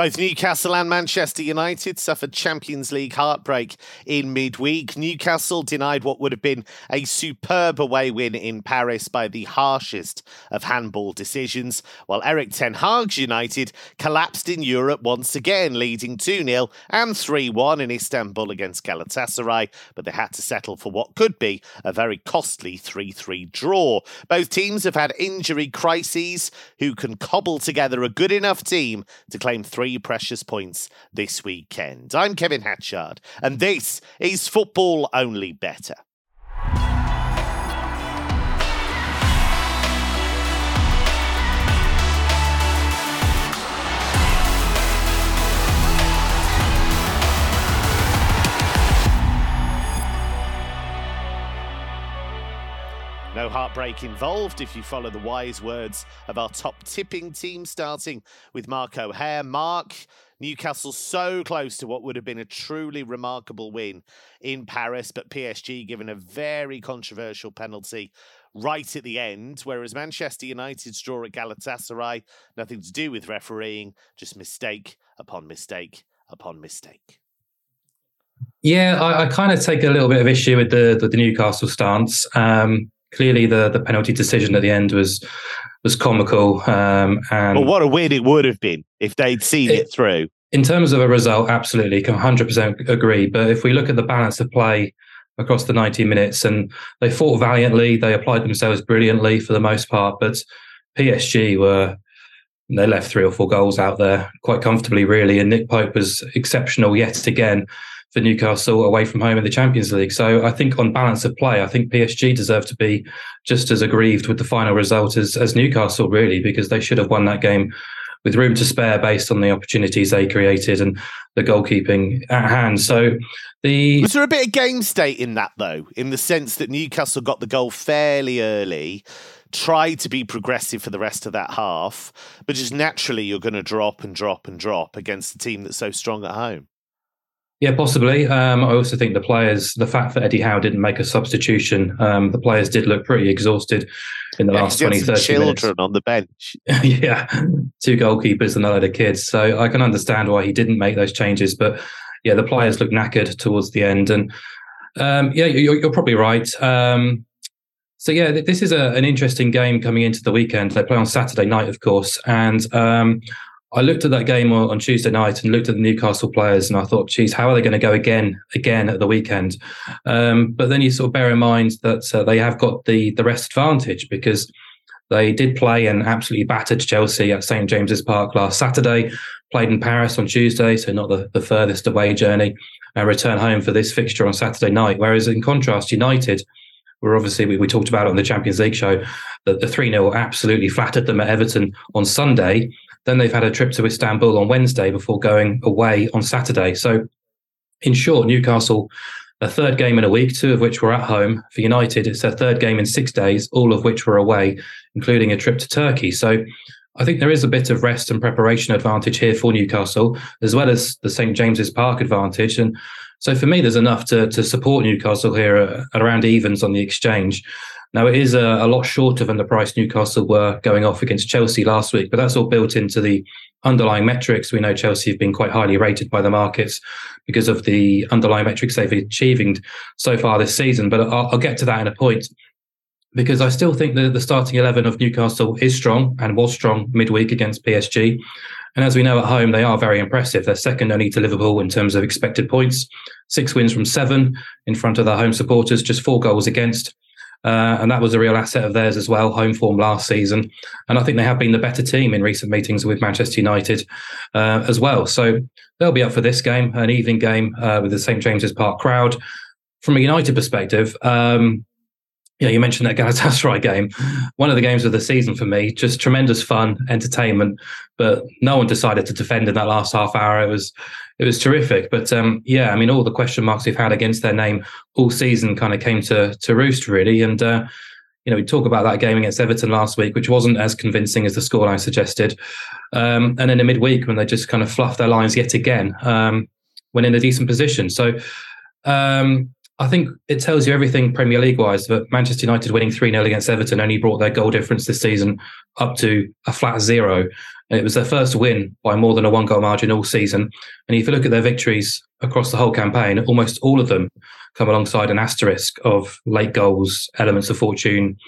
Both Newcastle and Manchester United suffered Champions League heartbreak in midweek. Newcastle denied what would have been a superb away win in Paris by the harshest of handball decisions, while Erik Ten Hag's United collapsed in Europe once again, leading 2 0 and 3 1 in Istanbul against Galatasaray, but they had to settle for what could be a very costly 3 3 draw. Both teams have had injury crises. Who can cobble together a good enough team to claim three? Three precious points this weekend. I'm Kevin Hatchard, and this is Football Only Bettor. No heartbreak involved if you follow the wise words of our top tipping team, starting with Mark O'Hare. Mark, Newcastle so close to what would have been a truly remarkable win in Paris, but PSG given a very controversial penalty right at the end, whereas Manchester United's draw at Galatasaray, nothing to do with refereeing, just mistake upon mistake upon mistake. Yeah, I, I kind of take a little bit of issue with the with the Newcastle stance. Um, clearly the the penalty decision at the end was was comical. Um, and well, what a win it would have been if they'd seen it, it through. In terms of a result, absolutely, can 100% agree. But if we look at the balance of play across the 90 minutes, and they fought valiantly, they applied themselves brilliantly for the most part, but PSG were they left three or four goals out there quite comfortably, really. And Nick Pope was exceptional yet again for Newcastle away from home in the Champions League. So I think on balance of play, I think PSG deserve to be just as aggrieved with the final result as, as Newcastle, really, because they should have won that game with room to spare based on the opportunities they created and the goalkeeping at hand. So the was there a bit of game state in that though, in the sense that Newcastle got the goal fairly early, tried to be progressive for the rest of that half, but just naturally you're going to drop and drop and drop against a team that's so strong at home. Yeah, possibly. Um, I also think the players, the fact that Eddie Howe didn't make a substitution, um, the players did look pretty exhausted in the yeah, last 20, 30 children minutes. on the bench. yeah, two goalkeepers and a load of kids. So I can understand why he didn't make those changes. But yeah, the players looked knackered towards the end. And um, yeah, you're, you're, probably right. Um, so yeah, this is a, an interesting game coming into the weekend. They play on Saturday night, of course. And um, I looked at that game on, Tuesday night and looked at the Newcastle players, and I thought, geez, how are they going to go again, again at the weekend? Um, but then you sort of bear in mind that uh, they have got the the rest advantage because they did play and absolutely battered Chelsea at St James's Park last Saturday. Played in Paris on Tuesday, so not the, the furthest away journey, and return home for this fixture on Saturday night. Whereas in contrast, United were obviously we, we talked about it on the Champions League show that the three 0 absolutely flattered them at Everton on Sunday then they've had a trip to Istanbul on Wednesday before going away on Saturday. So, in short, Newcastle, a third game in a week, two of which were at home. For United, it's their third game in six days, all of which were away, including a trip to Turkey. So, I think there is a bit of rest and preparation advantage here for Newcastle, as well as the St James's Park advantage. And so for me, there's enough to, to support Newcastle here at, at around evens on the exchange. Now, it is a, a, lot shorter than the price Newcastle were going off against Chelsea last week, but that's all built into the underlying metrics. We know Chelsea have been quite highly rated by the markets because of the underlying metrics they've achieved so far this season. But I'll, I'll get to that in a point because I still think that the starting 11 of Newcastle is strong and was strong midweek against PSG. And as we know at home, they are very impressive. They're second only to Liverpool in terms of expected points, six wins from seven in front of their home supporters, just four goals against. Uh, and that was a real asset of theirs as well, home form last season. And I think they have been the better team in recent meetings with Manchester United uh, as well. So they'll be up for this game, an evening game uh, with the St James's Park crowd. From a United perspective, um, yeah, you mentioned that Galatasaray game, one of the games of the season for me. Just tremendous fun, entertainment, but no one decided to defend in that last half hour. It was it was terrific. But um, yeah, I mean, all the question marks we've had against their name all season kind of came to to roost really. And uh, you know, we talk about that game against Everton last week, which wasn't as convincing as the scoreline suggested. Um, and then in the midweek when they just kind of fluffed their lines yet again, um, when in a decent position. So. Um, I think it tells you everything Premier League wise that Manchester United winning 3 0 against Everton only brought their goal difference this season up to a flat zero. It was their first win by more than a one goal margin all season. And if you look at their victories across the whole campaign, almost all of them come alongside an asterisk of late goals, elements of fortune.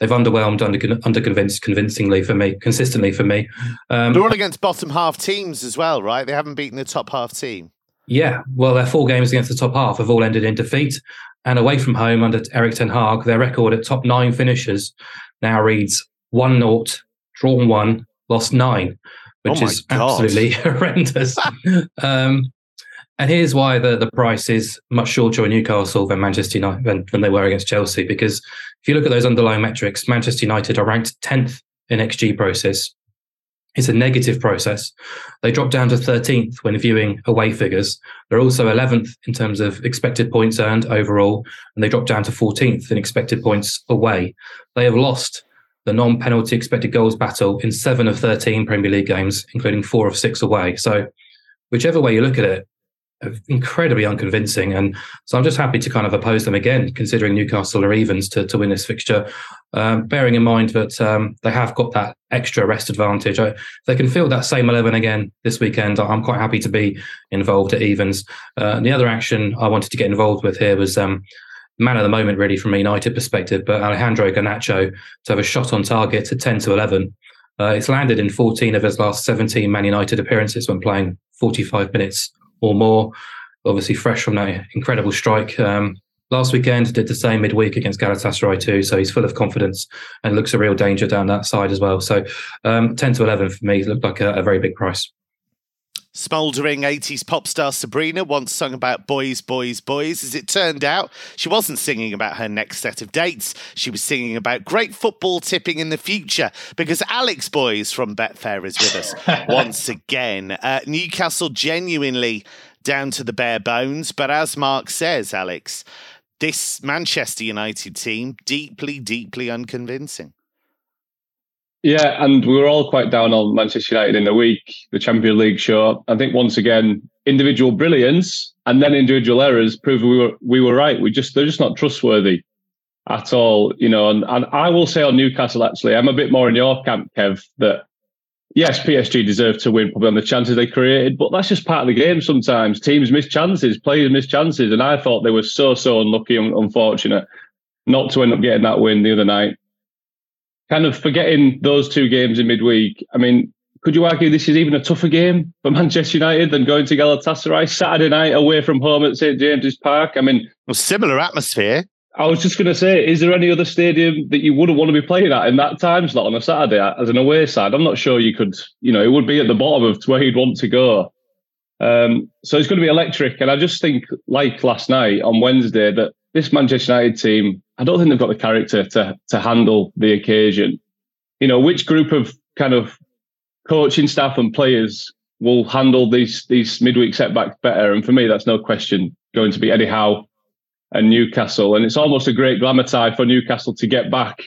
They've underwhelmed, under, under convinced convincingly for me, consistently for me. Um, They're all against bottom half teams as well, right? They haven't beaten the top half team. Yeah, well, their four games against the top half have all ended in defeat. And away from home under Erik Ten Hag, their record at top nine finishes now reads 1 0, drawn one, lost nine, which oh is God. absolutely horrendous. um, and here's why the, the price is much shorter in Newcastle than Manchester United than, than they were against Chelsea. Because if you look at those underlying metrics, Manchester United are ranked 10th in XG process, it's a negative process. They drop down to 13th when viewing away figures. They're also 11th in terms of expected points earned overall, and they drop down to 14th in expected points away. They have lost the non penalty expected goals battle in seven of 13 Premier League games, including four of six away. So, whichever way you look at it, incredibly unconvincing. And so I'm just happy to kind of oppose them again, considering Newcastle are evens to, to win this fixture, um, bearing in mind that um, they have got that extra rest advantage. I, if they can field that same 11 again this weekend, I'm quite happy to be involved at evens. Uh, the other action I wanted to get involved with here was um, man of the moment, really, from a United perspective, but Alejandro Garnacho to have a shot on target to 10 to 11. Uh, it's landed in 14 of his last 17 Man United appearances when playing 45 minutes or more. Obviously, fresh from that incredible strike um, last weekend, did the same midweek against Galatasaray too. So he's full of confidence and looks a real danger down that side as well. So um, 10 to 11 for me looked like a, a very big price. Smouldering 80s pop star Sabrina once sung about boys, boys, boys. As it turned out, she wasn't singing about her next set of dates. She was singing about great football tipping in the future because Alex Boys from Betfair is with us once again. Uh, Newcastle genuinely down to the bare bones. But as Mark says, Alex, this Manchester United team deeply, deeply unconvincing. Yeah, and we were all quite down on Manchester United in the week, the Champions League show. I think once again, individual brilliance and then individual errors prove we were we were right. We just they're just not trustworthy at all, you know. And, and I will say on Newcastle, actually, I'm a bit more in your camp, Kev, that yes, PSG deserved to win probably on the chances they created, but that's just part of the game sometimes. Teams miss chances, players miss chances. And I thought they were so, so unlucky and unfortunate not to end up getting that win the other night kind of forgetting those two games in midweek, I mean, could you argue this is even a tougher game for Manchester United than going to Galatasaray Saturday night away from home at St James's Park? I mean, well, similar atmosphere. I was just going to say, is there any other stadium that you wouldn't want to be playing at in that time slot on a Saturday as an away side? I'm not sure you could, you know, it would be at the bottom of where you'd want to go. Um, so it's going to be electric. And I just think, like last night on Wednesday, that this Manchester United team, I don't think they've got the character to to handle the occasion. You know, which group of kind of coaching staff and players will handle these these midweek setbacks better? And for me, that's no question going to be Eddie Howe and Newcastle. And it's almost a great glamour tie for Newcastle to get back,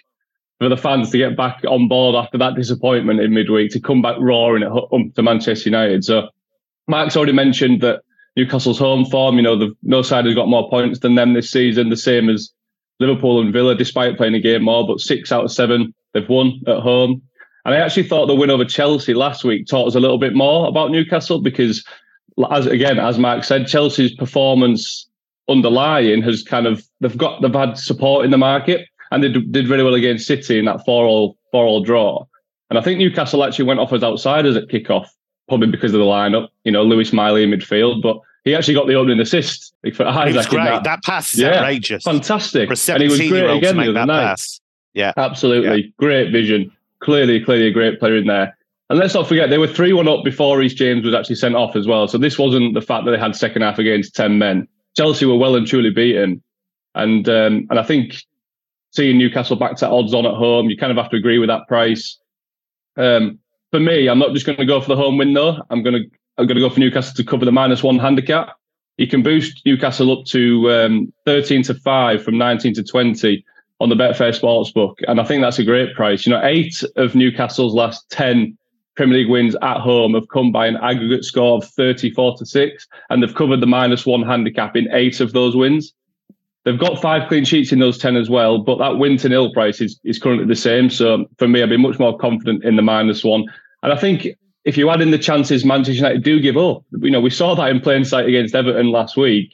for the fans to get back on board after that disappointment in midweek, to come back roaring at home to Manchester United. So Mark's already mentioned that Newcastle's home form. You know, the, no side has got more points than them this season, the same as Liverpool and Villa, despite playing a game more. But six out of seven they've won at home. And I actually thought the win over Chelsea last week taught us a little bit more about Newcastle because, as again, as Mark said, Chelsea's performance underlying has kind of they've got they've had support in the market and they did very well against City in that four all four all draw. And I think Newcastle actually went off as outsiders at kickoff probably because of the lineup. You know, Lewis Miley in midfield, but he actually got the opening assist for Isak. great. That. that. pass is yeah, outrageous. Fantastic. and he was great again the other night. Pass. Yeah, absolutely yeah. great vision. Clearly, clearly a great player in there. And let's not forget they were three one up before Reece James was actually sent off as well. So this wasn't the fact that they had second half against ten men. Chelsea were well and truly beaten, and um, and I think seeing Newcastle back to odds on at home, you kind of have to agree with that price. Um, for me, I'm not just going to go for the home win though. I'm going to I'm going to go for Newcastle to cover the minus one handicap. You can boost Newcastle up to um, 13 to five from 19 to 20 on the Betfair Sportsbook, and I think that's a great price. You know, eight of Newcastle's last 10 Premier League wins at home have come by an aggregate score of 34 to six, and they've covered the minus one handicap in eight of those wins. They've got five clean sheets in those 10 as well, but that win to nil price is, is currently the same. So for me, I'd be much more confident in the minus one. And I think if you add in the chances Manchester United do give up, you know, we saw that in plain sight against Everton last week.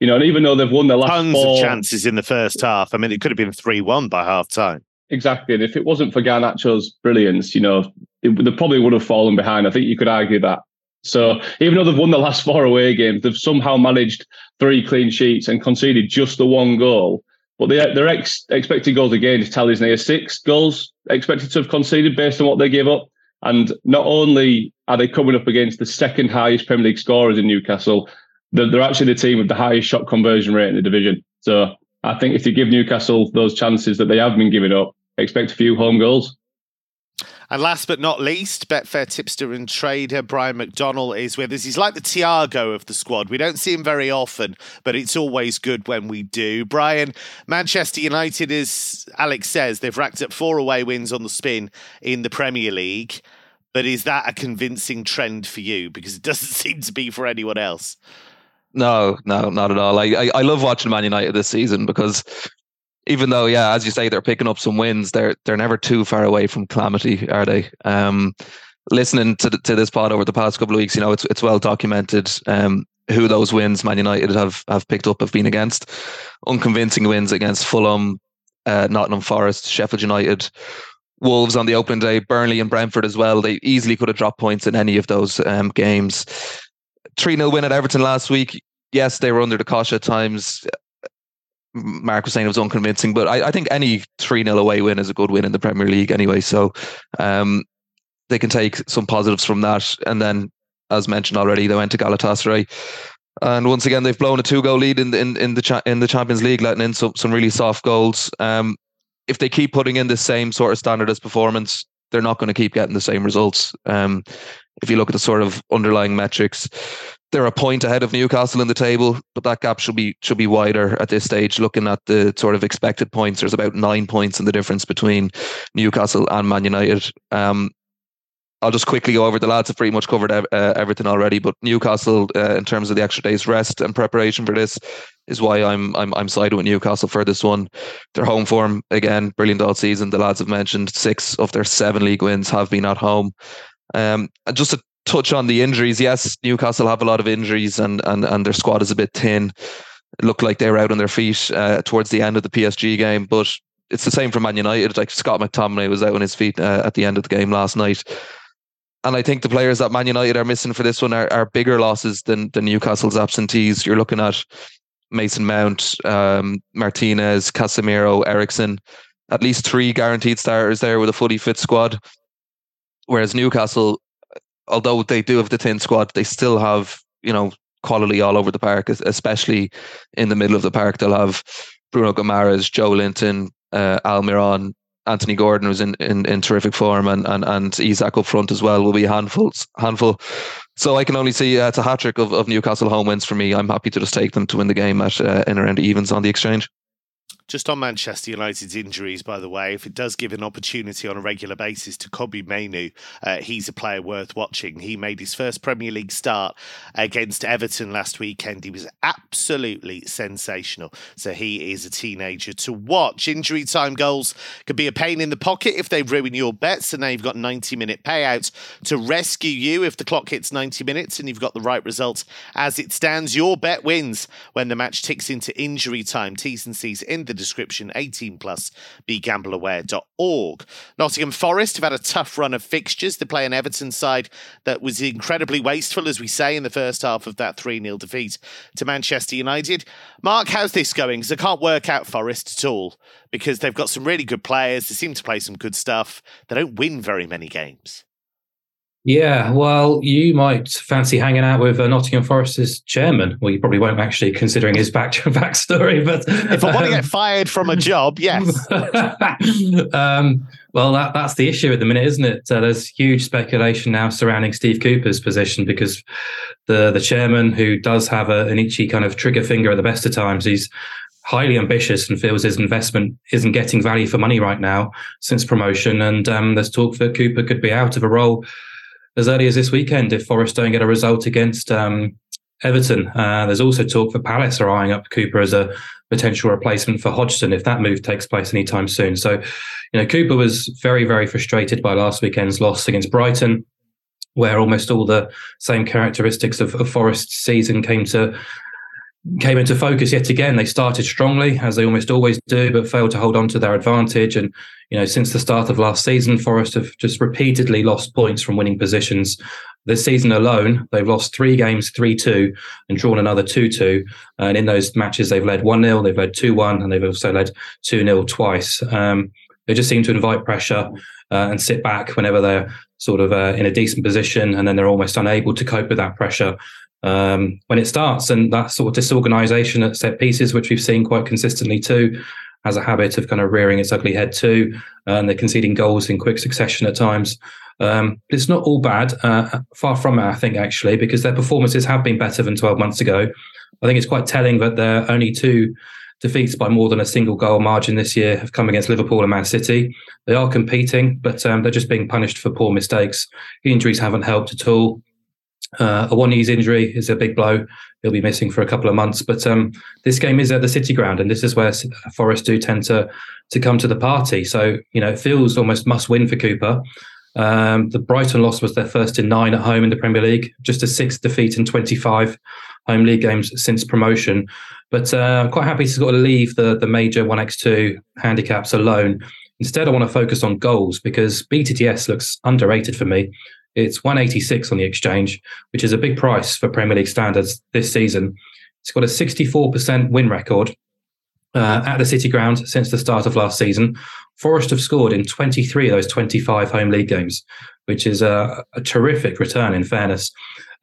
You know, and even though they've won their last Tons four, of chances in the first half. I mean, it could have been 3 1 by half time. Exactly. And if it wasn't for Garnacho's brilliance, you know, it, they probably would have fallen behind. I think you could argue that. So even though they've won the last four away games, they've somehow managed three clean sheets and conceded just the one goal. But their, their ex, expected goals against tallies near six goals expected to have conceded based on what they gave up. And not only are they coming up against the second highest Premier League scorers in Newcastle, they're, they're actually the team with the highest shot conversion rate in the division. So I think if you give Newcastle those chances that they have been giving up, expect a few home goals. And last but not least, Betfair tipster and trader Brian McDonnell is with us. He's like the Thiago of the squad. We don't see him very often, but it's always good when we do. Brian, Manchester United, as Alex says, they've racked up four away wins on the spin in the Premier League. But is that a convincing trend for you? Because it doesn't seem to be for anyone else. No, no, not at all. I, I, I love watching Man United this season because even though, yeah, as you say, they're picking up some wins, they're they're never too far away from calamity, are they? Um, listening to the, to this pod over the past couple of weeks, you know, it's it's well documented um, who those wins Man United have have picked up have been against. Unconvincing wins against Fulham, uh, Nottingham Forest, Sheffield United, Wolves on the opening day, Burnley and Brentford as well. They easily could have dropped points in any of those um, games. 3 0 win at Everton last week. Yes, they were under the cosh at times. Mark was saying it was unconvincing, but I, I think any 3 0 away win is a good win in the Premier League anyway. So um, they can take some positives from that. And then, as mentioned already, they went to Galatasaray. And once again, they've blown a two goal lead in, in, in, the, cha- in the Champions League, letting in some, some really soft goals. Um, if they keep putting in the same sort of standard as performance, they're not going to keep getting the same results. Um, if you look at the sort of underlying metrics, they're a point ahead of Newcastle in the table, but that gap should be should be wider at this stage. Looking at the sort of expected points, there's about nine points in the difference between Newcastle and Man United. Um, I'll just quickly go over the lads have pretty much covered uh, everything already. But Newcastle, uh, in terms of the extra day's rest and preparation for this, is why I'm I'm I'm siding with Newcastle for this one. Their home form again, brilliant all season. The lads have mentioned six of their seven league wins have been at home. Um, and just to touch on the injuries, yes, Newcastle have a lot of injuries and and and their squad is a bit thin. It looked like they were out on their feet uh, towards the end of the PSG game, but it's the same for Man United. Like Scott McTominay was out on his feet uh, at the end of the game last night. And I think the players that Man United are missing for this one are, are bigger losses than, than Newcastle's absentees. You're looking at Mason Mount, um, Martinez, Casemiro, Eriksen, at least three guaranteed starters there with a fully fit squad. Whereas Newcastle, although they do have the thin squad, they still have, you know, quality all over the park, especially in the middle of the park. They'll have Bruno Guimaraes, Joelinton, uh, Almiron, Anthony Gordon was in, in, in terrific form and, and and Isak up front as well will be a handful handful. So I can only see uh, it's a hat trick of, of Newcastle home wins for me. I'm happy to just take them to win the game at uh, in around evens on the exchange. Just on Manchester United's injuries, by the way, if it does give an opportunity on a regular basis to Kobbie Mainoo, uh, he's a player worth watching. He made his first Premier League start against Everton last weekend. He was absolutely sensational. So he is a teenager to watch. Injury time goals could be a pain in the pocket if they ruin your bets. And now you've got 90 minute payouts to rescue you if the clock hits 90 minutes and you've got the right results. As it stands, your bet wins when the match ticks into injury time. T's and C's in the description 18 plus begambleaware.org. Nottingham Forest have had a tough run of fixtures. They play an Everton side that was incredibly wasteful, as we say, in the first half of that 3 0 defeat to Manchester United. Mark, how's this going? Because I can't work out Forest at all because they've got some really good players. They seem to play some good stuff. They don't win very many games. Yeah, well, you might fancy hanging out with uh, Nottingham Forest's chairman. Well, you probably won't actually, considering his back backstory. But if I um, want to get fired from a job, yes. um, well, that, that's the issue at the minute, isn't it? Uh, there's huge speculation now surrounding Steve Cooper's position because the the chairman, who does have a, an itchy kind of trigger finger at the best of times, he's highly ambitious and feels his investment isn't getting value for money right now since promotion. And um, there's talk that Cooper could be out of a role as early as this weekend if Forest don't get a result against um, Everton. Uh, there's also talk for Palace are eyeing up Cooper as a potential replacement for Hodgson if that move takes place anytime soon. So, you know, Cooper was very, very frustrated by last weekend's loss against Brighton, where almost all the same characteristics of, of Forest's season came to came into focus yet again. They started strongly, as they almost always do, but failed to hold on to their advantage. And you know, since the start of last season, Forest have just repeatedly lost points from winning positions. This season alone, they've lost three games, 3 2, and drawn another 2 2. And in those matches, they've led 1 0, they've led 2 1, and they've also led 2 0 twice. Um, they just seem to invite pressure uh, and sit back whenever they're sort of uh, in a decent position, and then they're almost unable to cope with that pressure um, when it starts. And that sort of disorganization at set pieces, which we've seen quite consistently too, has a habit of kind of rearing its ugly head too. And they're conceding goals in quick succession at times. Um, it's not all bad, uh, far from it, I think, actually, because their performances have been better than 12 months ago. I think it's quite telling that they're only two defeats by more than a single goal margin this year have come against Liverpool and Man City. They are competing, but um, they're just being punished for poor mistakes. Injuries haven't helped at all. Uh, Awoniyi's injury is a big blow. He'll be missing for a couple of months. But um, this game is at the City Ground, and this is where Forest do tend to to come to the party. So you know, it feels almost must win for Cooper. Um, the Brighton loss was their first in nine at home in the Premier League, just a sixth defeat in 25 home league games since promotion. But uh, quite happy to sort of leave the the major 1x2 handicaps alone. Instead, I want to focus on goals because BTTS looks underrated for me. It's 186 on the exchange, which is a big price for Premier League standards this season. It's got a 64% win record uh, at the City Ground since the start of last season. Forest have scored in 23 of those 25 home league games, which is a, a terrific return in fairness.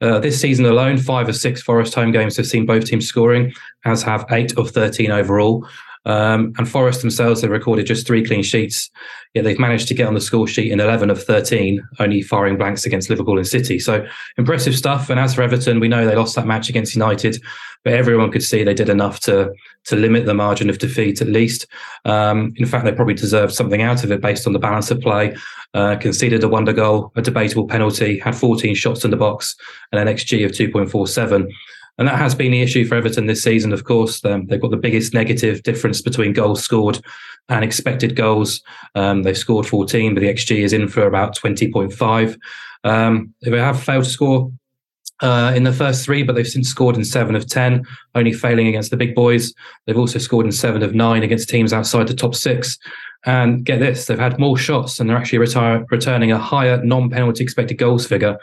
Uh, this season alone, five of six Forest home games have seen both teams scoring, as have eight of 13 overall. Um, and Forest themselves have recorded just three clean sheets. Yet they've managed to get on the score sheet in 11 of 13, only firing blanks against Liverpool and City. So impressive stuff. And as for Everton, we know they lost that match against United, but everyone could see they did enough to to limit the margin of defeat at least. Um, in fact, they probably deserved something out of it based on the balance of play. Uh, conceded a wonder goal, a debatable penalty, had 14 shots in the box, and an XG of 2.47. And that has been the issue for Everton this season, of course. Um, they've got the biggest negative difference between goals scored and expected goals. Um, they've scored 14, but the XG is in for about 20.5. Um, they have failed to score uh, in the first three, but they've since scored in seven of 10, only failing against the big boys. They've also scored in seven of nine against teams outside the top six. And get this, they've had more shots and they're actually retire, returning a higher non penalty expected goals figure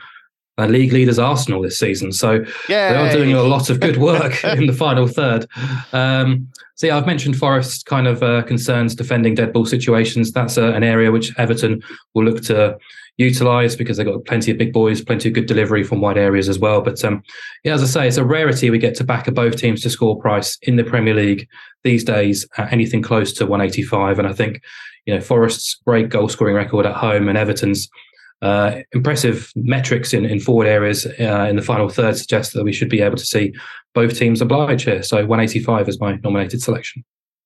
uh, league leaders Arsenal this season. So Yay. they are doing a lot of good work in the final third. Um, so yeah, I've mentioned Forest's kind of uh, concerns defending dead ball situations. That's uh, an area which Everton will look to utilise because they've got plenty of big boys, plenty of good delivery from wide areas as well. But um, yeah, as I say, it's a rarity we get to back of both teams to score price in the Premier League these days at anything close to 185. And I think you know Forest's great goal scoring record at home and Everton's uh, impressive metrics in, in forward areas uh, in the final third suggest that we should be able to see both teams oblige here. So 185 is my nominated selection.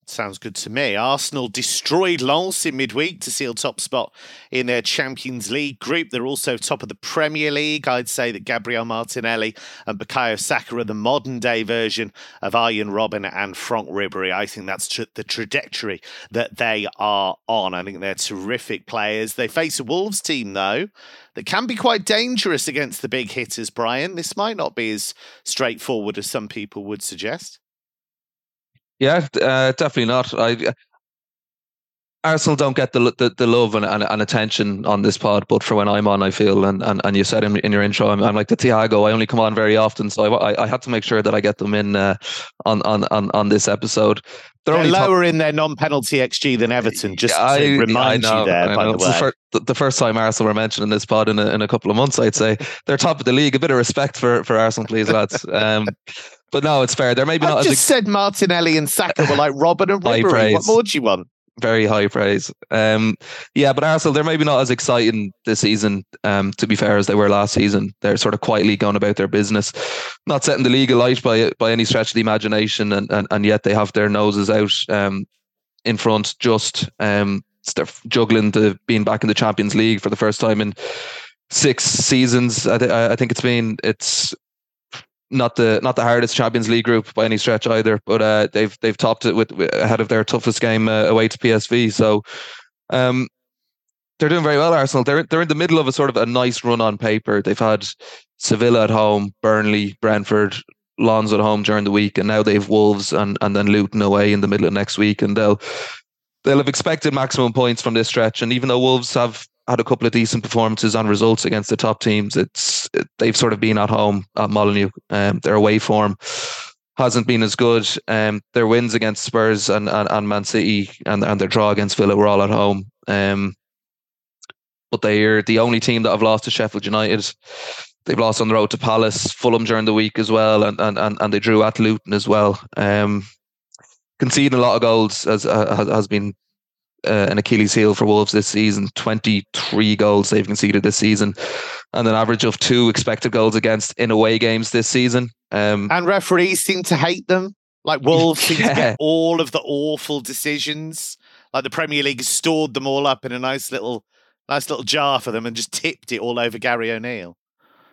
Sounds good to me. Arsenal destroyed Lens in midweek to seal top spot in their Champions League group. They're also top of the Premier League. I'd say that Gabriel Martinelli and Bukayo Saka are the modern day version of Arjen Robben and Frank Ribéry. I think that's tra- the trajectory that they are on. I think they're terrific players. They face a Wolves team, though, that can be quite dangerous against the big hitters, Brian. This might not be as straightforward as some people would suggest. Yeah, uh, definitely not. I Arsenal don't get the the, the love and, and, and, attention on this pod, but for when I'm on, I feel and and, and you said in, in your intro, I'm, I'm like the Thiago. I only come on very often, so I, I had to make sure that I get them in uh, on, on on on this episode. They're, They're lower top... in their non-penalty xG than Everton. Just I, to remind know, you there, by the way. The first, the first, time Arsenal were mentioned in this pod in a, in a couple of months, I'd say they're top of the league. A bit of respect for for Arsenal, please, lads. Um, but no, it's fair. They're maybe I not. just said Martinelli and Saka were like Robben and Ribéry. What more do you want? Very high praise. Um, yeah, but Arsenal, they're maybe not as exciting this season, um, to be fair, as they were last season. They're sort of quietly going about their business, not setting the league alight by by any stretch of the imagination, and, and, and yet they have their noses out um, in front, just um, they're juggling to being back in the Champions League for the first time in six seasons. I, th- I think it's been it's not the not the hardest Champions League group by any stretch either, but uh, they've they've topped it with, ahead of their toughest game uh, away to PSV. So um, they're doing very well. Arsenal. They're they're in the middle of a sort of a nice run on paper. They've had Sevilla at home, Burnley, Brentford, Lens at home during the week, and now they've Wolves and and then Luton away in the middle of next week, and they'll they'll have expected maximum points from this stretch. And even though Wolves have had a couple of decent performances and results against the top teams, it's it, they've sort of been at home at Molineux. Um, their away form hasn't been as good. Um, their wins against Spurs and, and, and Man City and, and their draw against Villa were all at home. Um, but they're the only team that have lost to Sheffield United. They've lost on the road to Palace, Fulham during the week as well, and and, and, and they drew at Luton as well. Um, conceding a lot of goals has uh, has been uh, an Achilles heel for Wolves this season. Twenty three goals they've conceded this season, and an average of two expected goals against in away games this season. Um, and referees seem to hate them. Like Wolves seem to get all of the awful decisions. Like the Premier League stored them all up in a nice little nice little jar for them and just tipped it all over Gary O'Neill.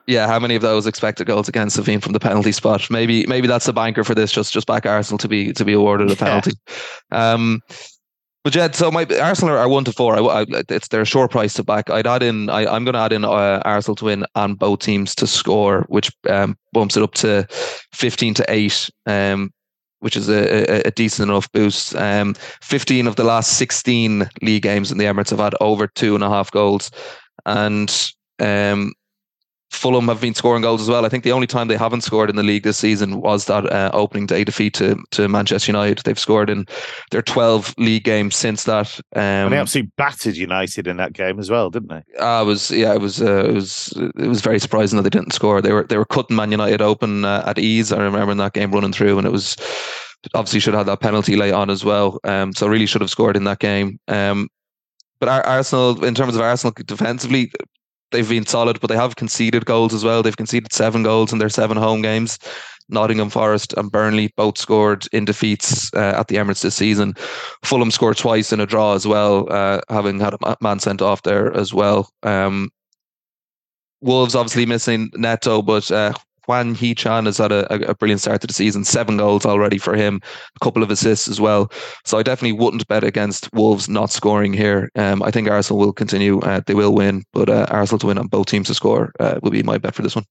Yeah, how many of those expected goals against have been from the penalty spot? Maybe maybe that's a banker for this. Just just back Arsenal to be to be awarded a penalty. Yeah. Um, but yeah, so my Arsenal are one to four. I, I, it's their short price to back. I'd add in. I, am going to add in uh, Arsenal to win and both teams to score, which um, bumps it up to fifteen to eight. Um, which is a, a, a decent enough boost. Um, 15 of the last 16 league games in the Emirates have had over two and a half goals. And um, Fulham have been scoring goals as well. I think the only time they haven't scored in the league this season was that uh, opening day defeat to, to Manchester United. They've scored in their 12 league games since that. Um, and they absolutely battered United in that game as well, didn't they? I was yeah, it was uh, it was it was very surprising that they didn't score. They were they were cutting Man United open uh, at ease. I remember in that game running through, and it was obviously should have had that penalty late on as well. Um, so really should have scored in that game. Um, but Arsenal, in terms of Arsenal defensively, they've been solid, but they have conceded goals as well. They've conceded seven goals in their seven home games. Nottingham Forest and Burnley both scored in defeats uh, at the Emirates this season. Fulham scored twice in a draw as well, uh, having had a man sent off there as well. Um, Wolves obviously missing Neto, but uh, Hwang Hee-chan has had a, a, brilliant start to the season. Seven goals already for him, a couple of assists as well. So I definitely wouldn't bet against Wolves not scoring here. Um, I think Arsenal will continue. Uh, they will win, but uh, Arsenal to win on both teams to score uh, will be my bet for this one.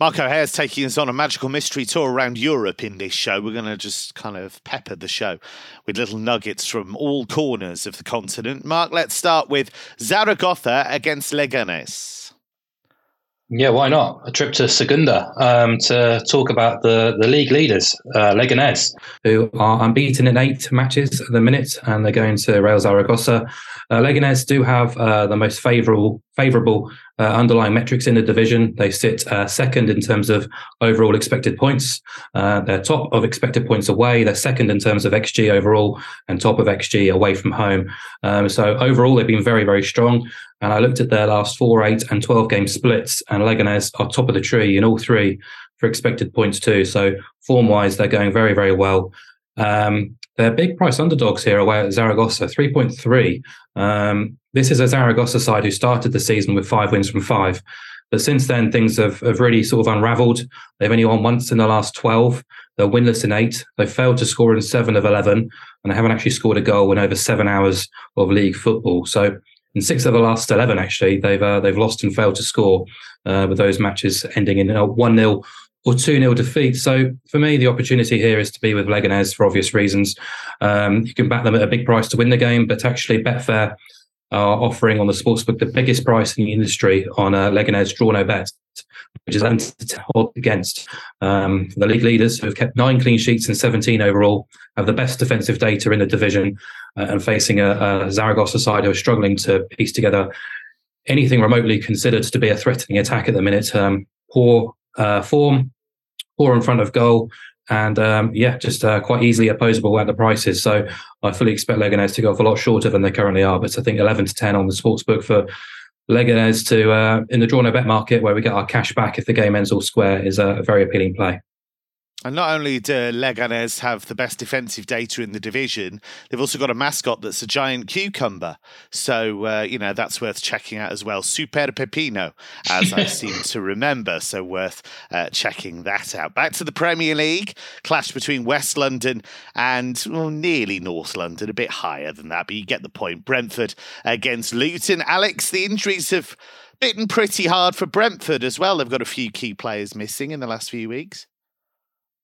Mark O'Hare's taking us on a magical mystery tour around Europe in this show. We're going to just kind of pepper the show with little nuggets from all corners of the continent. Mark, let's start with Zaragoza against Leganes. Yeah, why not? A trip to Segunda um, to talk about the, the league leaders, uh, Leganés. Who are unbeaten in eight matches at the minute, and they're going to Real Zaragoza. Uh, Leganés do have uh, the most favourable favourable uh, underlying metrics in the division. They sit uh, second in terms of overall expected points. Uh, they're top of expected points away. They're second in terms of XG overall, and top of XG away from home. Um, so overall, they've been very very strong. And I looked at their last four, eight, and 12 game splits, and Leganés are top of the tree in all three for expected points too. So form wise, they're going very, very well. Um, they're big price underdogs here away at Zaragoza, 3.3. Um, this is a Zaragoza side who started the season with five wins from five. But since then, things have, have really sort of unraveled. They've only won once in the last 12. They're winless in eight. They've failed to score in seven of 11, and they haven't actually scored a goal in over seven hours of league football. So in six of the last eleven, actually, they've uh, they've lost and failed to score, uh, with those matches ending in a one 0 or 2 0 defeat. So for me, the opportunity here is to be with Leganés for obvious reasons. Um, you can back them at a big price to win the game, but actually, Betfair are offering on the sportsbook the biggest price in the industry on a Leganés draw no bet, which is against. Um, the league leaders who have kept nine clean sheets and 17 overall have the best defensive data in the division uh, and facing a, a Zaragoza side who are struggling to piece together anything remotely considered to be a threatening attack at the minute. Um, poor uh, form, poor in front of goal, and um, yeah, just uh, quite easily opposable at the prices. So I fully expect Leganés to go off a lot shorter than they currently are. But I think 11 to 10 on the sports book for Leganés to uh, in the draw no bet market where we get our cash back if the game ends all square is a very appealing play. And not only do Leganes have the best defensive data in the division, they've also got a mascot that's a giant cucumber. So, uh, you know, that's worth checking out as well. Super Pepino, as I seem to remember. So, worth uh, checking that out. Back to the Premier League clash between West London and well, nearly North London, a bit higher than that, but you get the point. Brentford against Luton. Alex, the injuries have bitten pretty hard for Brentford as well. They've got a few key players missing in the last few weeks.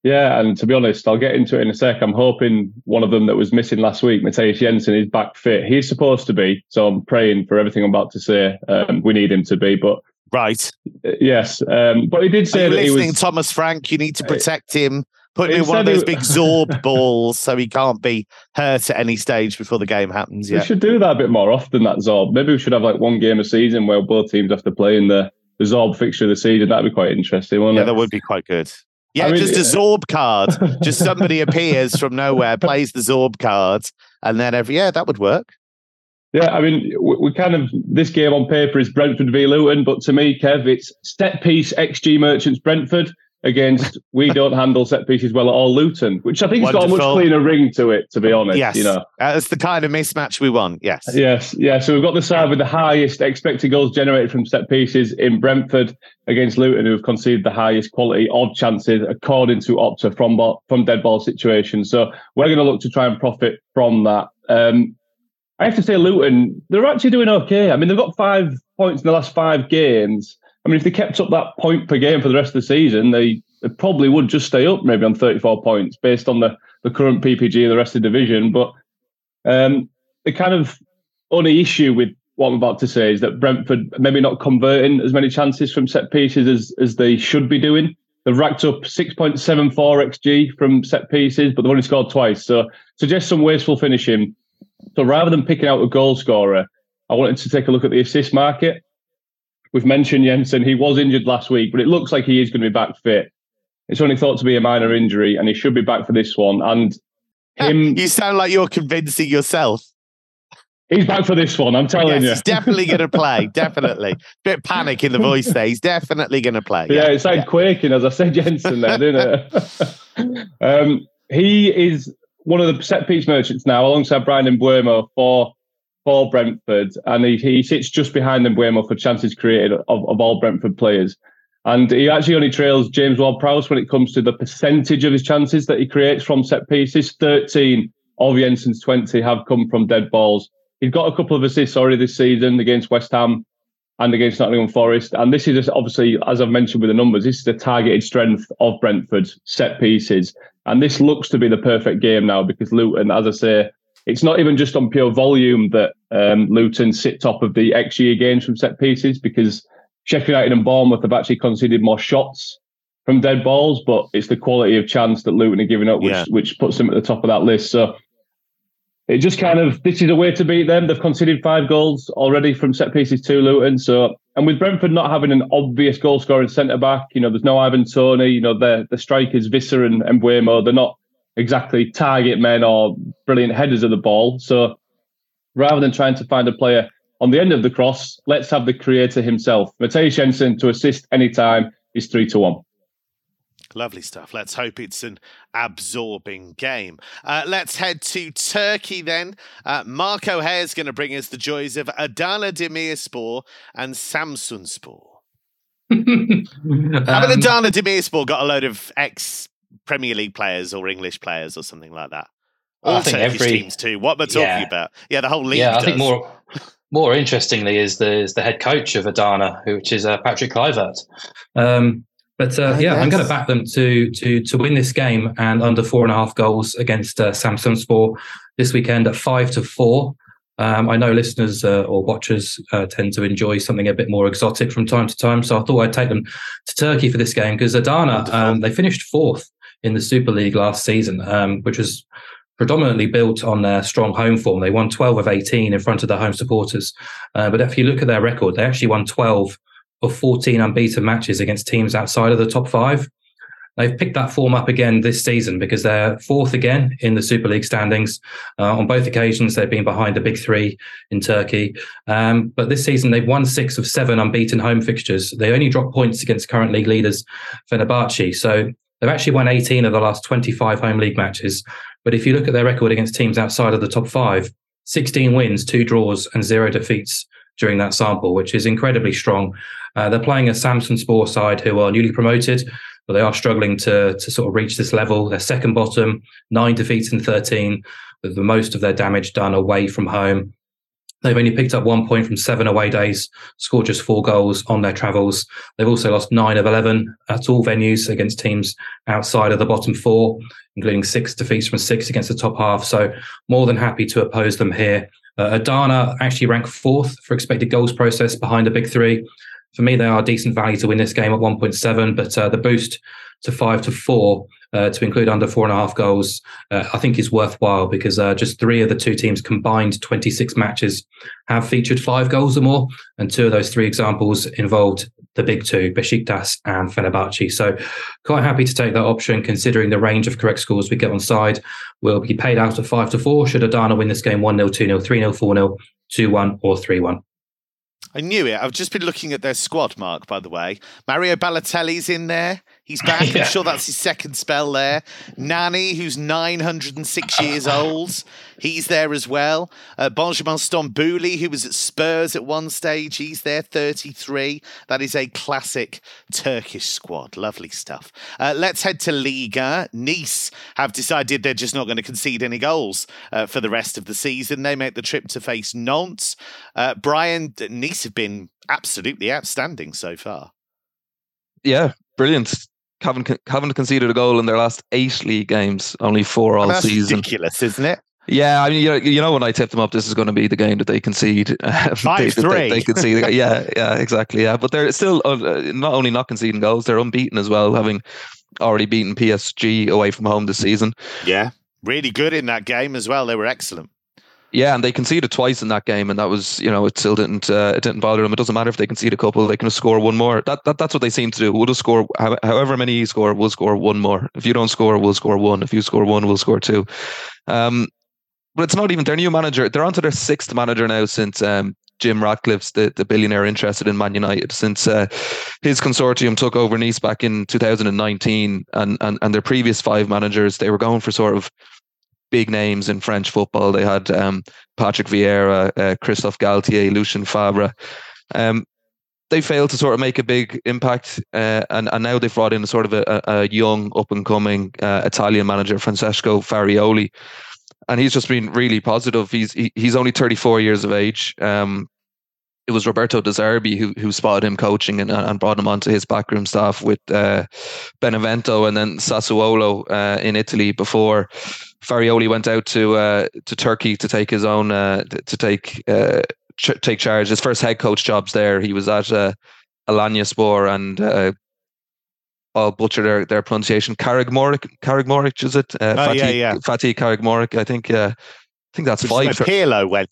Yeah, and to be honest, I'll get into it in a sec. I'm hoping one of them that was missing last week, Mathias Jensen, is back fit. He's supposed to be, so I'm praying for everything I'm about to say. Um, we need him to be, but right, uh, yes. Um, but he did say that listening, he was Thomas Frank. You need to protect him. Put him in one of those big Zorb balls so he can't be hurt at any stage before the game happens. Yeah, we should do that a bit more often. That Zorb. Maybe we should have like one game a season where both teams have to play in the the Zorb fixture of the season. That'd be quite interesting. yeah, it? Yeah, that would be quite good. Yeah, I mean, just a Zorb card. just somebody appears from nowhere, plays the Zorb card, and then every yeah, that would work. Yeah, I mean, we, we, kind of this game on paper is Brentford v Luton, but to me, Kev, it's set piece XG Merchants Brentford against we don't handle set pieces well at all Luton, which I think has got a much cleaner ring to it, to be honest. Yes, you know, that's the kind of mismatch we want. Yes, yes, yeah. So we've got the side with the highest expected goals generated from set pieces in Brentford against Luton, who have conceded the highest quality of chances according to Opta from from dead ball situations. So we're going to look to try and profit from that. Um, I have to say, Luton, they're actually doing okay. I mean, they've got five points in the last five games. I mean, if they kept up that point per game for the rest of the season, they, they probably would just stay up maybe on 34 points based on the, the current PPG of the rest of the division. But um, the kind of only issue with what I'm about to say is that Brentford maybe not converting as many chances from set pieces as, as they should be doing. They've racked up 6.74 XG from set pieces, but they've only scored twice. So suggest some wasteful finishing. So rather than picking out a goal scorer, I wanted to take a look at the assist market. We've mentioned Jensen. He was injured last week, but it looks like he is going to be back fit. It's only thought to be a minor injury, and he should be back for this one. And him, you sound like you're convincing yourself. He's back for this one. I'm telling yes, you. He's definitely going to play. definitely. Bit panic in the voice there. He's definitely going to play. Yeah, yeah it sounded yeah. quaking as I said Jensen there, didn't it? um, he is one of the set piece merchants now, alongside Bryan Mbeumo for for Brentford, and he, he sits just behind Mbeumo for chances created of, of all Brentford players. And he actually only trails James Ward Prowse when it comes to the percentage of his chances that he creates from set pieces. 13 of Jensen's 20 have come from dead balls. He's got a couple of assists already this season against West Ham and against Nottingham Forest. And this is obviously, as I've mentioned with the numbers, this is the targeted strength of Brentford's set pieces. And this looks to be the perfect game now because Luton, as I say, it's not even just on pure volume that um, Luton sit top of the XG gains from set pieces because Sheffield United and Bournemouth have actually conceded more shots from dead balls, but it's the quality of chance that Luton are giving up, which yeah. which puts them at the top of that list. So it just kind of this is a way to beat them. They've conceded five goals already from set pieces to Luton. So and with Brentford not having an obvious goal scoring centre back, you know, there's no Ivan Toney, you know, the the strikers Wissa and, and they're not exactly target men or brilliant headers of the ball. So rather than trying to find a player on the end of the cross, let's have the creator himself. Mathias Jensen to assist anytime is three to one. Lovely stuff. Let's hope it's an absorbing game. Uh, let's head to Turkey then. Uh, Mark O'Hare is going to bring us the joys of Adana Demirspor and Samsunspor. um, Haven't Adana Demirspor got a load of ex Premier League players or English players or something like that. All I think Turkish every, teams too. What am I talking yeah. about? Yeah, the whole league. Yeah, I does. think more more interestingly is the is the head coach of Adana, which is uh, Patrick Kluivert. Um, but uh, yeah, I'm going to back them to to to win this game and under four and a half goals against uh, Samsunspor this weekend at five to four. Um, I know listeners uh, or watchers uh, tend to enjoy something a bit more exotic from time to time, so I thought I'd take them to Turkey for this game because Adana um, they finished fourth in the Super League last season, um, which was predominantly built on their strong home form. They won 12 of 18 in front of their home supporters. Uh, but if you look at their record, they actually won 12 of 14 unbeaten matches against teams outside of the top five. They've picked that form up again this season because they're fourth again in the Super League standings. Uh, on both occasions, they've been behind the big three in Turkey. Um, but this season, they've won six of seven unbeaten home fixtures. They only dropped points against current league leaders Fenerbahce. So They've actually won 18 of the last 25 home league matches. But if you look at their record against teams outside of the top five, 16 wins, two draws, and zero defeats during that sample, which is incredibly strong. Uh, they're playing a Samsunspor side who are newly promoted, but they are struggling to, to sort of reach this level. They're second bottom, nine defeats in 13, with the most of their damage done away from home. They've only picked up one point from seven away days, scored just four goals on their travels. They've also lost nine of 11 at all venues against teams outside of the bottom four, including six defeats from six against the top half. So, more than happy to oppose them here. Uh, Adana actually ranked fourth for expected goals process behind the big three. For me, they are decent value to win this game at 1.7, but uh, the boost to five to four uh, to include under four and a half goals, uh, I think is worthwhile because uh, just three of the two teams combined 26 matches have featured five goals or more, and two of those three examples involved the big two, Besiktas and Fenerbahce. So quite happy to take that option considering the range of correct scores we get on side. Will be paid out at five to four should Adana win this game 1 0, 2 0, 3 0, 4 0, 2 1, or 3 1. I knew it. I've just been looking at their squad, Mark, by the way. Mario Balotelli's in there. He's back. yeah. I'm sure that's his second spell there. Nani, who's 906 years old, he's there as well. Uh, Benjamin Stambouli, who was at Spurs at one stage, he's there, 33. That is a classic Turkish squad. Lovely stuff. Uh, let's head to Liga. Nice have decided they're just not going to concede any goals uh, for the rest of the season. They make the trip to face Nantes. Uh, Brian, Nice have been absolutely outstanding so far. Yeah, brilliant haven't haven't conceded a goal in their last eight league games, only four all that's season. Ridiculous, isn't it? Yeah, I mean, you know, you know, when I tipped them up, this is going to be the game that they concede. Five they, three. They, they concede. yeah, yeah, exactly. Yeah, but they're still uh, not only not conceding goals, they're unbeaten as well, having already beaten PSG away from home this season. Yeah, really good in that game as well. They were excellent. Yeah, and they conceded twice in that game, and that was you know it still didn't uh, it didn't bother them. It doesn't matter if they concede a couple; they can score one more. That, that that's what they seem to do. We'll just score however many you score, we'll score one more. If you don't score, we'll score one. If you score one, we'll score two. Um, but it's not even their new manager. They're on to their sixth manager now since um, Jim Ratcliffe's the, the billionaire interested in Man United since uh, his consortium took over Nice back in 2019 and, and and their previous five managers they were going for sort of big names in French football. They had um, Patrick Vieira, uh, Christophe Galtier, Lucien Favre. Um, they failed to sort of make a big impact, uh, and and now they've brought in a sort of a, a young, up and coming uh, Italian manager, Francesco Farioli, and he's just been really positive. He's he, he's only 34 years of age. Um, it was Roberto De Zerbi who who spotted him coaching and, and brought him onto his backroom staff with uh, Benevento and then Sassuolo uh, in Italy before Farioli went out to uh, to Turkey to take his own uh, to take uh, ch- take charge. His first head coach jobs there. He was at uh, Alanyaspor and uh, I'll butcher their, their pronunciation. Karagmoric, Karagmoric, is it? Uh, oh, Fatih, yeah, yeah. Fatih Karagmoric. I think. Uh, I think that's five. Pirlo went.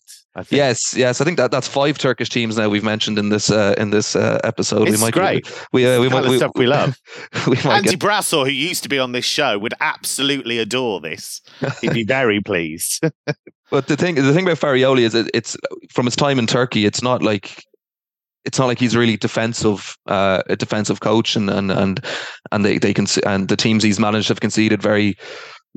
Yes, yes. I think that that's five Turkish teams now we've mentioned in this uh, in this uh, episode. It's we might great. we uh, we might we, stuff we love. we Andy get... Who used to be on this show, would absolutely adore this. He'd be very pleased. but the thing the thing about Farioli is it, it's from his time in Turkey. It's not like it's not like he's really defensive, uh, a defensive coach, and and and and they they can and the teams he's managed have conceded very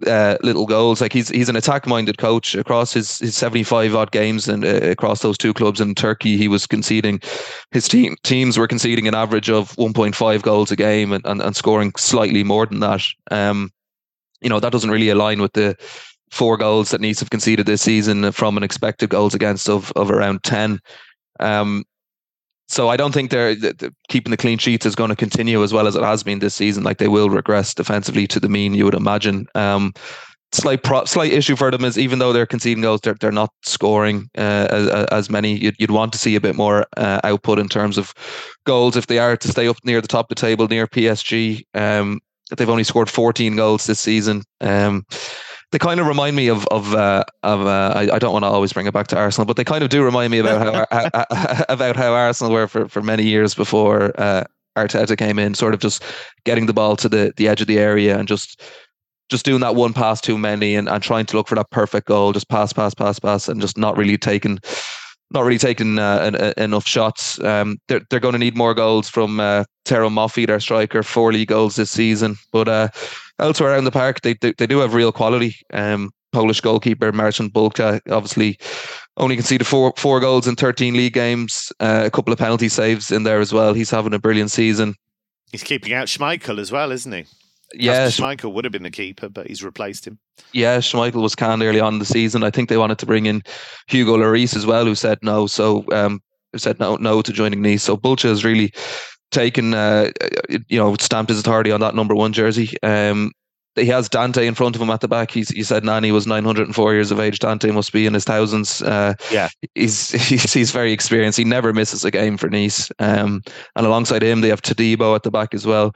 uh, little goals. Like he's he's an attack minded coach across his his seventy five odd games and uh, across those two clubs in Turkey, he was conceding. His team teams were conceding an average of one point five goals a game and, and, and scoring slightly more than that. Um, you know that doesn't really align with the four goals that Nice have conceded this season from an expected goals against of of around ten. Um, so I don't think they're, they're, keeping the clean sheets is going to continue as well as it has been this season. Like they will regress defensively to the mean, you would imagine. Um, slight pro- slight issue for them is even though they're conceding goals, they're they're not scoring uh, as, as many. You'd, you'd want to see a bit more uh, output in terms of goals if they are to stay up near the top of the table near PSG. Um, they've only scored 14 goals this season. Um, they kind of remind me of of uh, of uh, I, I, don't want to always bring it back to Arsenal, but they kind of do remind me about how, how about how Arsenal were for, for many years before uh, Arteta came in, sort of just getting the ball to the, the edge of the area and just just doing that one pass too many and, and trying to look for that perfect goal, just pass, pass, pass, pass, and just not really taking not really taking uh, an, a, enough shots. Um, they're they're going to need more goals from uh, Terem Moffi, their striker, four league goals this season. But uh, elsewhere around the park, they, they they do have real quality. Um, Polish goalkeeper Marcin Bulka obviously only conceded four four goals in 13 league games, uh, a couple of penalty saves in there as well. He's having a brilliant season. He's keeping out Schmeichel as well, isn't he? Yeah, Schmeichel would have been the keeper, but he's replaced him. Yeah, Schmeichel was canned early on in the season. I think they wanted to bring in Hugo Lloris as well, who said no. So, um, who said no, no to joining Nice. So Bulka has really taken, uh, you know, stamped his authority on that number one jersey. Um, he has Dante in front of him at the back. He's, he said Nani was 904 years of age. Dante must be in his thousands. Uh, yeah, he's, he's, he's very experienced. He never misses a game for Nice. Um, and alongside him, they have Todibo at the back as well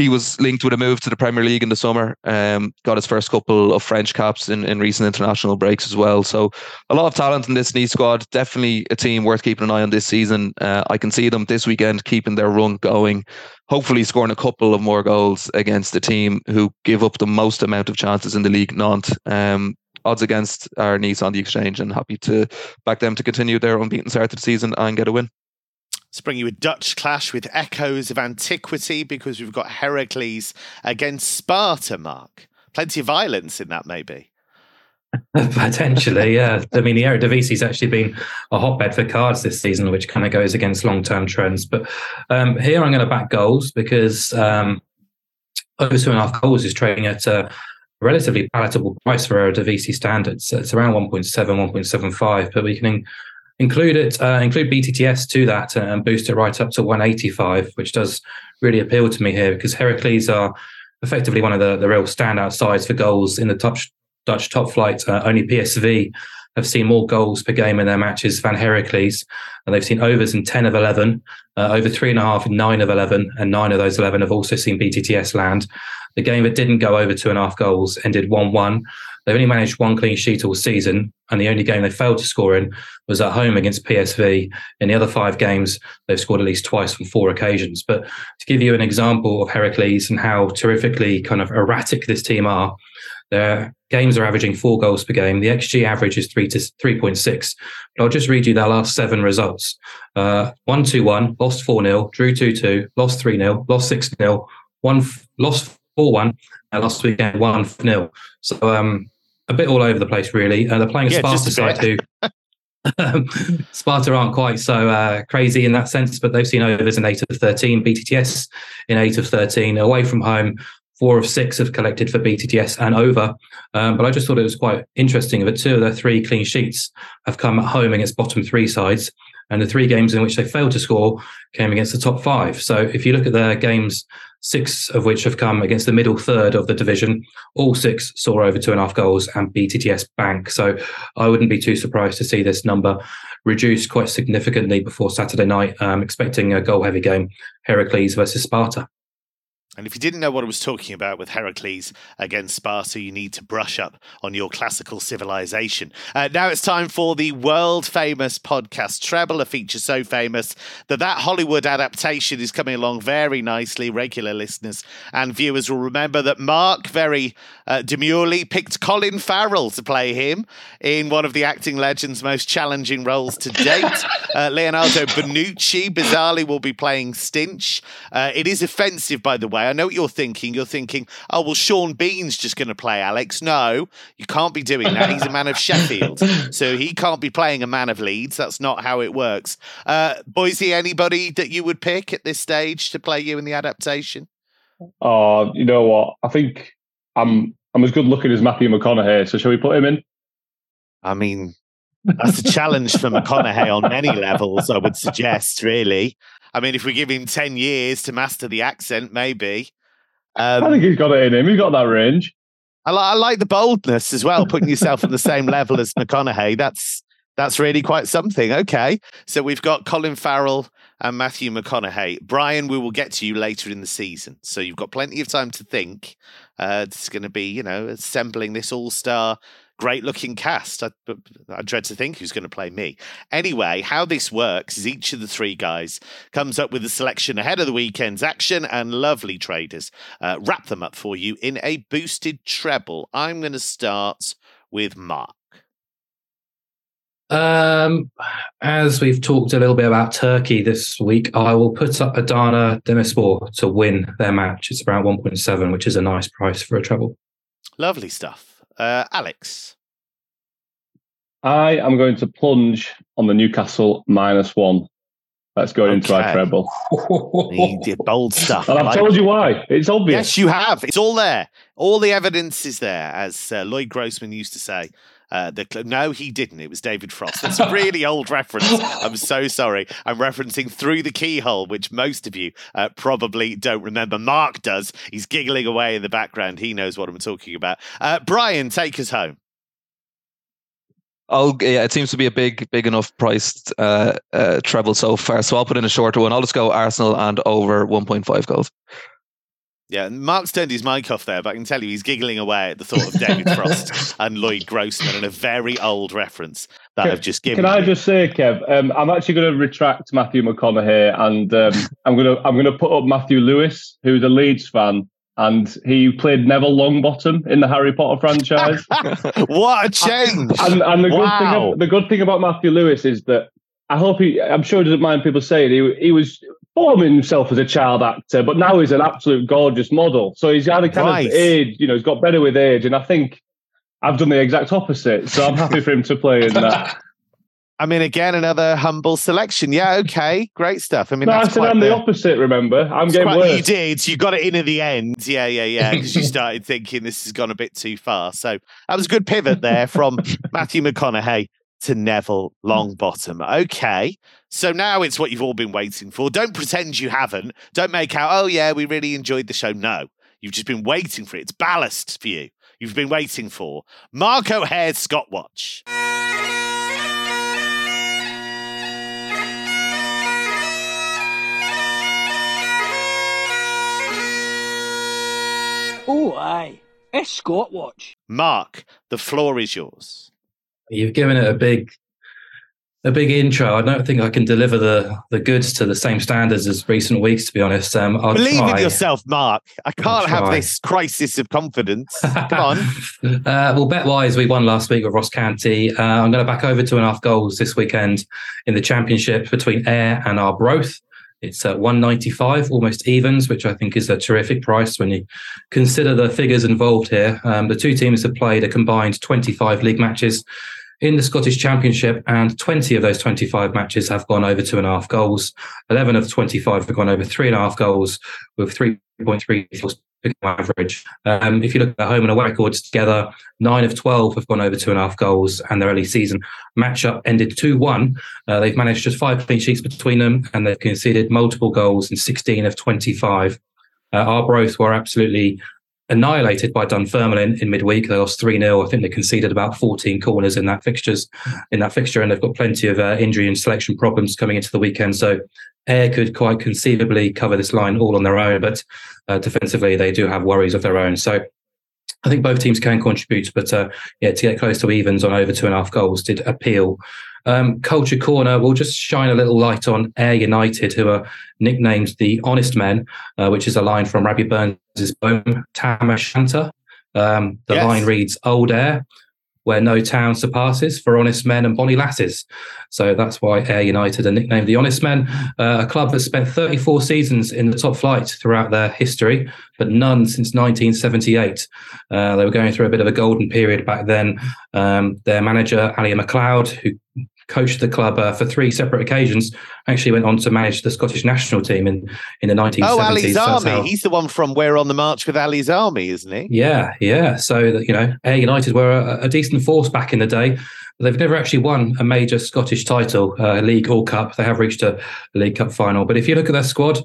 he was linked with a move to the Premier League in the summer. Um, got his first couple of French caps in, in recent international breaks as well. So a lot of talent in this Nice squad. Definitely a team worth keeping an eye on this season. Uh, I can see them this weekend keeping their run going. Hopefully scoring a couple of more goals against the team who give up the most amount of chances in the league. Nantes. Um, odds against our Nice on the exchange, and happy to back them to continue their unbeaten start to the season and get a win. Let's bring you a Dutch clash with echoes of antiquity because we've got Heracles against Sparta, Mark. Plenty of violence in that, maybe. Potentially, yeah. I mean, the Eredivisie's actually been a hotbed for cards this season, which kind of goes against long-term trends. But um, here I'm going to back goals because um, over two and a half goals is trading at a relatively palatable price for Eredivisie standards. It's around 1.7, 1.75, but we can include it, uh, include BTTS to that and boost it right up to 185, which does really appeal to me here because Heracles are effectively one of the, the real standout sides for goals in the Dutch, Dutch top flight. Uh, only PSV have seen more goals per game in their matches than Heracles, and they've seen overs in 10 of 11, uh, over three and a half in nine of 11, and nine of those 11 have also seen BTTS land. The game that didn't go over two and a half goals ended 1 1. They've only managed one clean sheet all season, and the only game they failed to score in was at home against PSV. In the other five games, they've scored at least twice on four occasions. But to give you an example of Heracles and how terrifically kind of erratic this team are, their games are averaging four goals per game. The XG average is three to three point six. But I'll just read you their last seven results: uh, one two one, lost four 0 drew two two, lost three 0 lost six 0 one lost four one, last weekend one 0 So um, a bit all over the place, really. Uh, they're playing yeah, Sparta side who um, Sparta aren't quite so uh, crazy in that sense, but they've seen overs in eight of 13, BTTS in eight of 13. Away from home, four of six have collected for BTTS and over. Um, but I just thought it was quite interesting that two of their three clean sheets have come at home against bottom three sides. And the three games in which they failed to score came against the top five. So if you look at their games six of which have come against the middle third of the division. All six saw over two and a half goals and BTTS Bank. So I wouldn't be too surprised to see this number reduced quite significantly before Saturday night. Expecting a goal heavy game, Heracles versus Sparta. And if you didn't know what I was talking about with Heracles against Sparta, you need to brush up on your classical civilization. Uh, now it's time for the world famous podcast Treble, a feature so famous that that Hollywood adaptation is coming along very nicely. Regular listeners and viewers will remember that Mark very uh, demurely picked Colin Farrell to play him in one of the acting legend's most challenging roles to date. Uh, Leonardo Bonucci, bizarrely, will be playing Stinch. Uh, it is offensive, by the way. I know what you're thinking. You're thinking, oh, well, Sean Bean's just going to play Alex. No, you can't be doing that. He's a man of Sheffield. So he can't be playing a man of Leeds. That's not how it works. Uh, Boise, anybody that you would pick at this stage to play you in the adaptation? Oh, you know what? I think I'm I'm as good looking as Matthew McConaughey. So shall we put him in? I mean, that's a challenge for McConaughey on many levels, I would suggest, really. I mean, if we give him 10 years to master the accent, maybe. Um, I think he's got it in him. He's got that range. I, li- I like the boldness as well, putting yourself on the same level as McConaughey. That's that's really quite something. Okay. So we've got Colin Farrell and Matthew McConaughey. Brian, we will get to you later in the season. So you've got plenty of time to think. Uh, it's going to be, you know, assembling this all star great looking cast. I, I, dread to think who's going to play me. Anyway, how this works is each of the three guys comes up with a selection ahead of the weekend's action, and lovely traders uh, wrap them up for you in a boosted treble. I'm going to start with Mark. Um, as we've talked a little bit about Turkey this week, I will put up Adana Demirspor to win their match. It's around 1.7, which is a nice price for a treble. Lovely stuff. Uh, Alex. I am going to plunge on the Newcastle minus one. Let's go into our Okay. treble. Bold stuff. And I've like told you why. It's obvious. Yes, you have. It's all there. All the evidence is there, as uh, Lloyd Grossman used to say. Uh, the cl- no, he didn't. It was David Frost. That's a really old reference. I'm so sorry. I'm referencing through the keyhole, which most of you uh, probably don't remember. Mark does. He's giggling away in the background. He knows what I'm talking about. Uh, Brian, take us home. Oh, yeah, it seems to be a big, big enough priced uh, uh, treble so far. So I'll put in a shorter one. I'll just go Arsenal and over 1.5 goals. Yeah, Mark's turned his mic off there, but I can tell you he's giggling away at the thought of David Frost and Lloyd Grossman and a very old reference that Can- I've just given. Can I just say, Kev? Um, I'm actually going to retract Matthew McConaughey, and um, I'm going to I'm going to put up Matthew Lewis, who's a Leeds fan, and he played Neville Longbottom in the Harry Potter franchise. what a change! and and the good thing the good thing about Matthew Lewis is that I hope he I'm sure he doesn't mind people saying he he was forming himself as a child actor, but now he's an absolute gorgeous model. So he's had a kind Right. of age, you know, he's got better with age, and I think I've done the exact opposite. So I'm happy for him to play in that. I mean, again, another humble selection. Yeah, okay, great stuff. I mean, No, I said quite I'm the the- opposite. Remember, I'm it's getting quite- worse. You did. You got it in at the end. Yeah, yeah, yeah. Because you started thinking this has gone a bit too far. So that was a good pivot there from Matthew McConaughey to Neville mm. Longbottom. Okay. So now it's what you've all been waiting for. Don't pretend you haven't. Don't make out, oh, yeah, we really enjoyed the show. No, you've just been waiting for it. It's ballast for you. You've been waiting for Mark O'Hare's Scott Watch. Oh, aye. It's Scott Watch. Mark, the floor is yours. You've given it a big, a big intro. I don't think I can deliver the the goods to the same standards as recent weeks. To be honest, um, I'll Believe try. in yourself, Mark. I can't have this crisis of confidence. Come on. uh, well, bet wise, we won last week with Ross County. Uh, I'm going to back over two and a half goals this weekend in the championship between Ayr and Arbroath. It's at 195, almost evens, which I think is a terrific price when you consider the figures involved here. Um, the two teams have played a combined 25 league matches in the Scottish Championship, and 20 of those 25 matches have gone over two and a half goals. 11 of 25 have gone over three and a half goals, with 3.3 goals average. Um, if you look at home and away records together, nine of 12 have gone over two and a half goals, and their early season matchup ended 2 1. Uh, they've managed just five clean sheets between them, and they've conceded multiple goals in 16 of 25. Uh, Arbroath were absolutely annihilated by Dunfermline in, midweek. They lost 3 0. I think they conceded about 14 corners in that fixtures in that fixture, and they've got plenty of uh, injury and selection problems coming into the weekend. So Ayr could quite conceivably cover this line all on their own, but uh, defensively they do have worries of their own. So I think both teams can contribute, but uh, yeah, to get close to evens on over two and a half goals did appeal. Um, Culture Corner will just shine a little light on Ayr United, who are nicknamed the Honest Men, uh, which is a line from Rabbie Burns' poem Tam o' Shanter. Um, the Yes. line reads, Old Ayr, where no town surpasses for honest men and bonny lasses. So that's why Ayr United are nicknamed the Honest Men, uh, a club that spent 34 seasons in the top flight throughout their history, but none since 1978. Uh, they were going through a bit of a golden period back then. Um, their manager, Ally MacLeod, who coached the club uh, for three separate occasions, actually went on to manage the Scottish national team in, in the 1970s. Oh, Ally's That's Army. how- He's the one from We're on the March with Ally's Army, isn't he? yeah, yeah. So that you know, Ayr United were a, a decent force back in the day. They've never actually won a major Scottish title, uh, league or cup. They have reached a, League Cup final. But if you look at their squad,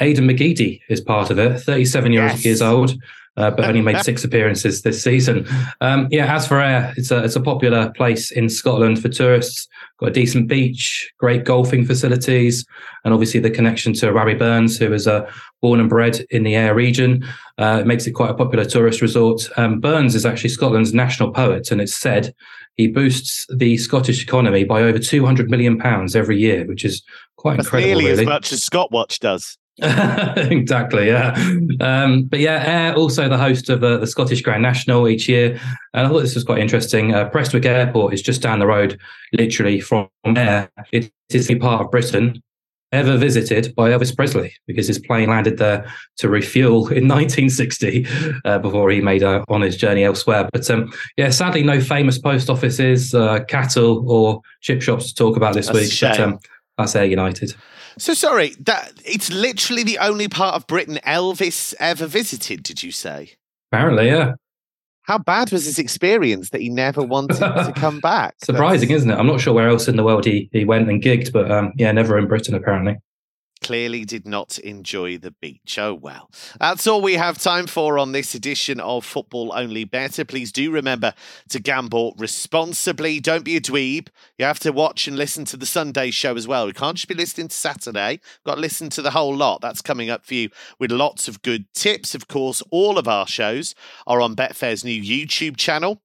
Aiden McGeady is part of it, 37 years, Yes. years old, uh, but only made six appearances this season. Um, yeah, as for Ayr, it's a it's a popular place in Scotland for tourists. Got a decent beach, great golfing facilities, and obviously the connection to Rabbie Burns, who is uh, born and bred in the Ayr region. Uh, it makes it quite a popular tourist resort. Um, Burns is actually Scotland's national poet, and it's said he boosts the Scottish economy by over 200 million pounds every year, which is quite That's incredible, nearly really. as much as Scott Watch does. exactly, yeah. Um, but yeah, Ayr also the host of uh, the Scottish Grand National each year, and I thought this was quite interesting. Uh, Prestwick Airport is just down the road, literally from there. It is the part of Britain ever visited by Elvis Presley because his plane landed there to refuel in 1960 uh, before he made uh, on his journey elsewhere. But um, yeah, sadly, no famous post offices, uh, cattle, or chip shops to talk about this That's week. But um, that's Ayr United. So sorry, that it's literally the only part of Britain Elvis ever visited. Did you say? Apparently, yeah. How bad was his experience that he never wanted to come back? Surprising, That's... isn't it? I'm not sure where else in the world he, he went and gigged, but um, yeah, never in Britain apparently clearly did not enjoy the beach. Oh well. That's all we have time for on this edition of Football Only Bettor. Please do remember to gamble responsibly. Don't be a dweeb. You have to watch and listen to the Sunday show as well. We can't just be listening to Saturday. We've got to listen to the whole lot. That's coming up for you with lots of good tips. Of course, all of our shows are on Betfair's new YouTube channel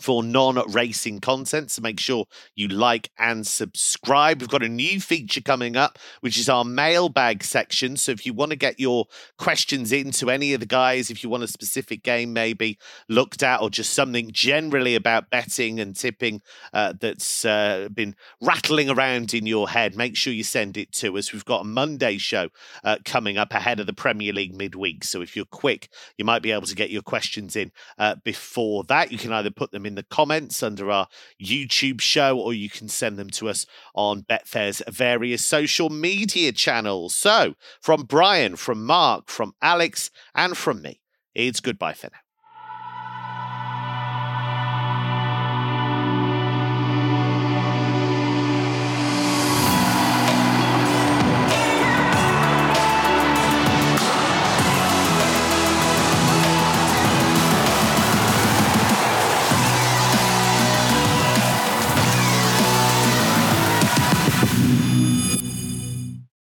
for non racing content. So make sure you like and subscribe. We've got a new feature coming up, which is our mailbag section. So if you want to get your questions into any of the guys, if you want a specific game maybe looked at, or just something generally about betting and tipping uh, that's uh, been rattling around in your head, make sure you send it to us. We've got a Monday show uh, coming up ahead of the Premier League midweek. So if you're quick, you might be able to get your questions in uh, before that. You can either put in the comments under our YouTube show, or you can send them to us on Betfair's various social media channels. So, from Brian, from Mark, from Alex, and from me, it's goodbye for now.